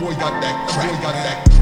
boy got that crack. Boy got that